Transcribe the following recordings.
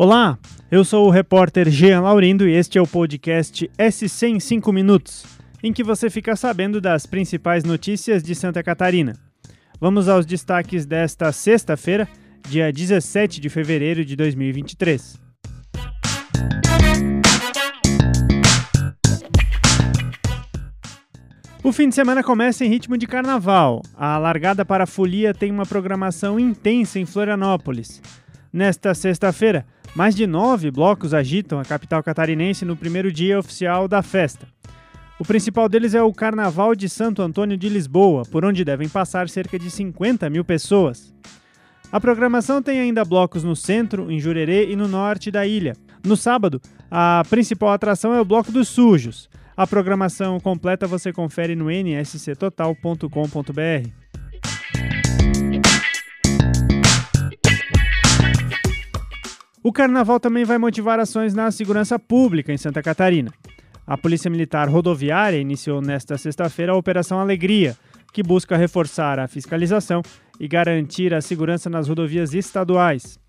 Olá, eu sou o repórter Jean Laurindo e este é o podcast SC em 5 minutos, em que você fica sabendo das principais notícias de Santa Catarina. Vamos aos destaques desta sexta-feira, dia 17 de fevereiro de 2023. O fim de semana começa em ritmo de carnaval. A largada para a folia tem uma programação intensa em Florianópolis. Nesta sexta-feira, mais de nove blocos agitam a capital catarinense no primeiro dia oficial da festa. O principal deles é o Carnaval de Santo Antônio de Lisboa, por onde devem passar cerca de 50 mil pessoas. A programação tem ainda blocos no centro, em Jurerê e no norte da ilha. No sábado, a principal atração é o Bloco dos Sujos. A programação completa você confere no nsctotal.com.br. O carnaval também vai motivar ações na segurança pública em Santa Catarina. A Polícia Militar Rodoviária iniciou nesta sexta-feira a Operação Alegria, que busca reforçar a fiscalização e garantir a segurança nas rodovias estaduais.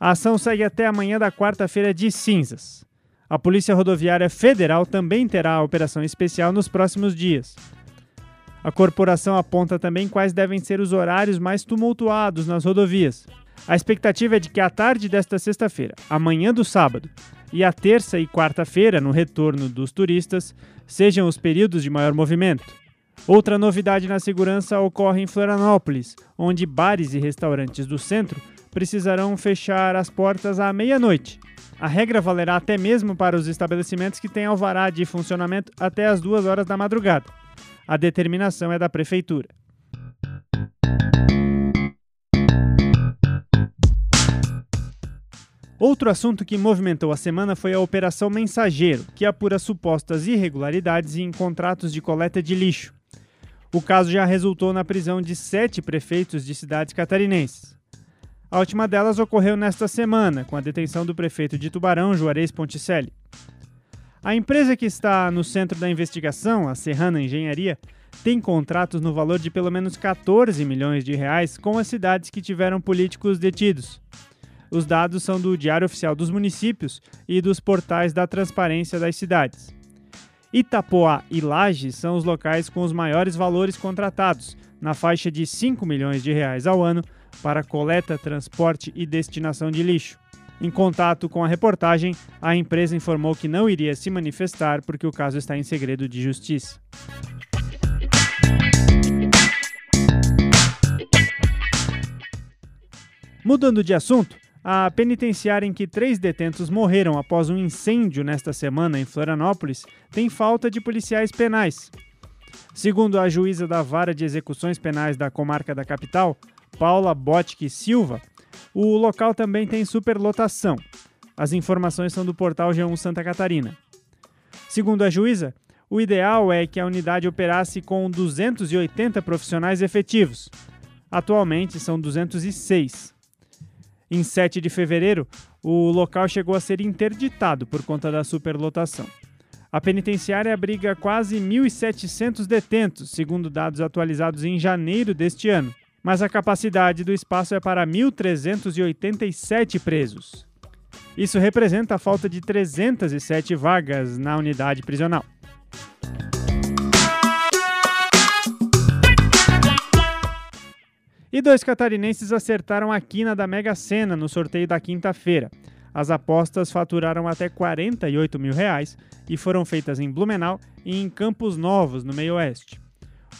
A ação segue até amanhã da quarta-feira de cinzas. A Polícia Rodoviária Federal também terá a operação especial nos próximos dias. A corporação aponta também quais devem ser os horários mais tumultuados nas rodovias, a expectativa é de que à tarde desta sexta-feira, amanhã do sábado e a terça e quarta-feira, no retorno dos turistas, sejam os períodos de maior movimento. Outra novidade na segurança ocorre em Florianópolis, onde bares e restaurantes do centro precisarão fechar as portas à meia-noite. A regra valerá até mesmo para os estabelecimentos que têm alvará de funcionamento até as duas horas da madrugada. A determinação é da Prefeitura. Outro assunto que movimentou a semana foi a Operação Mensageiro, que apura supostas irregularidades em contratos de coleta de lixo. O caso já resultou na prisão de sete prefeitos de cidades catarinenses. A última delas ocorreu nesta semana, com a detenção do prefeito de Tubarão, Juarez Ponticelli. A empresa que está no centro da investigação, a Serrana Engenharia, tem contratos no valor de pelo menos 14 milhões de reais com as cidades que tiveram políticos detidos. Os dados são do Diário Oficial dos Municípios e dos portais da transparência das cidades. Itapoá e Lages são os locais com os maiores valores contratados, na faixa de 5 milhões de reais ao ano, para coleta, transporte e destinação de lixo. Em contato com a reportagem, a empresa informou que não iria se manifestar porque o caso está em segredo de justiça. Mudando de assunto, a penitenciária em que três detentos morreram após um incêndio nesta semana em Florianópolis tem falta de policiais penais. Segundo a juíza da Vara de Execuções Penais da comarca da capital, Paula Botke Silva, o local também tem superlotação. As informações são do portal G1 Santa Catarina. Segundo a juíza, o ideal é que a unidade operasse com 280 profissionais efetivos. Atualmente são 206. Em 7 de fevereiro, o local chegou a ser interditado por conta da superlotação. A penitenciária abriga quase 1.700 detentos, segundo dados atualizados em janeiro deste ano, mas a capacidade do espaço é para 1.387 presos. Isso representa a falta de 307 vagas na unidade prisional. E dois catarinenses acertaram a quina da Mega Sena no sorteio da quinta-feira. As apostas faturaram até 48 mil reais e foram feitas em Blumenau e em Campos Novos, no meio oeste.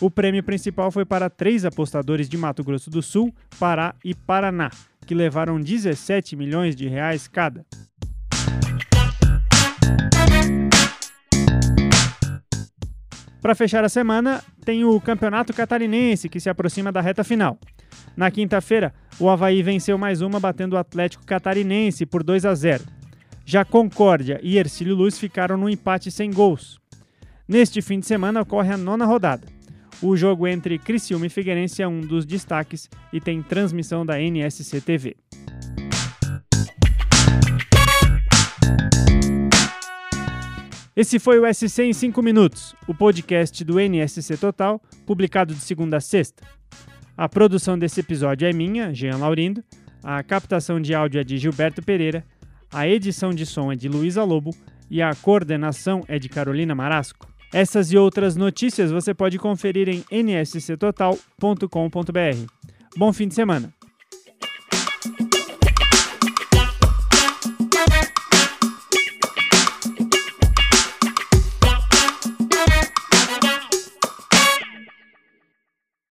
O prêmio principal foi para três apostadores de Mato Grosso do Sul, Pará e Paraná, que levaram 17 milhões de reais cada. Para fechar a semana, tem o Campeonato Catarinense, que se aproxima da reta final. Na quinta-feira, o Havaí venceu mais uma, batendo o Atlético Catarinense por 2 a 0. Já Concórdia e Ercílio Luz ficaram no empate sem gols. Neste fim de semana ocorre a nona rodada. O jogo entre Criciúma e Figueirense é um dos destaques e tem transmissão da NSC TV. Esse foi o SC em 5 minutos, o podcast do NSC Total, publicado de segunda a sexta. A produção desse episódio é minha, Jean Laurindo, a captação de áudio é de Gilberto Pereira, A edição de som é de Luísa Lobo e a coordenação é de Carolina Marasco. Essas e outras notícias você pode conferir em nsctotal.com.br. Bom fim de semana!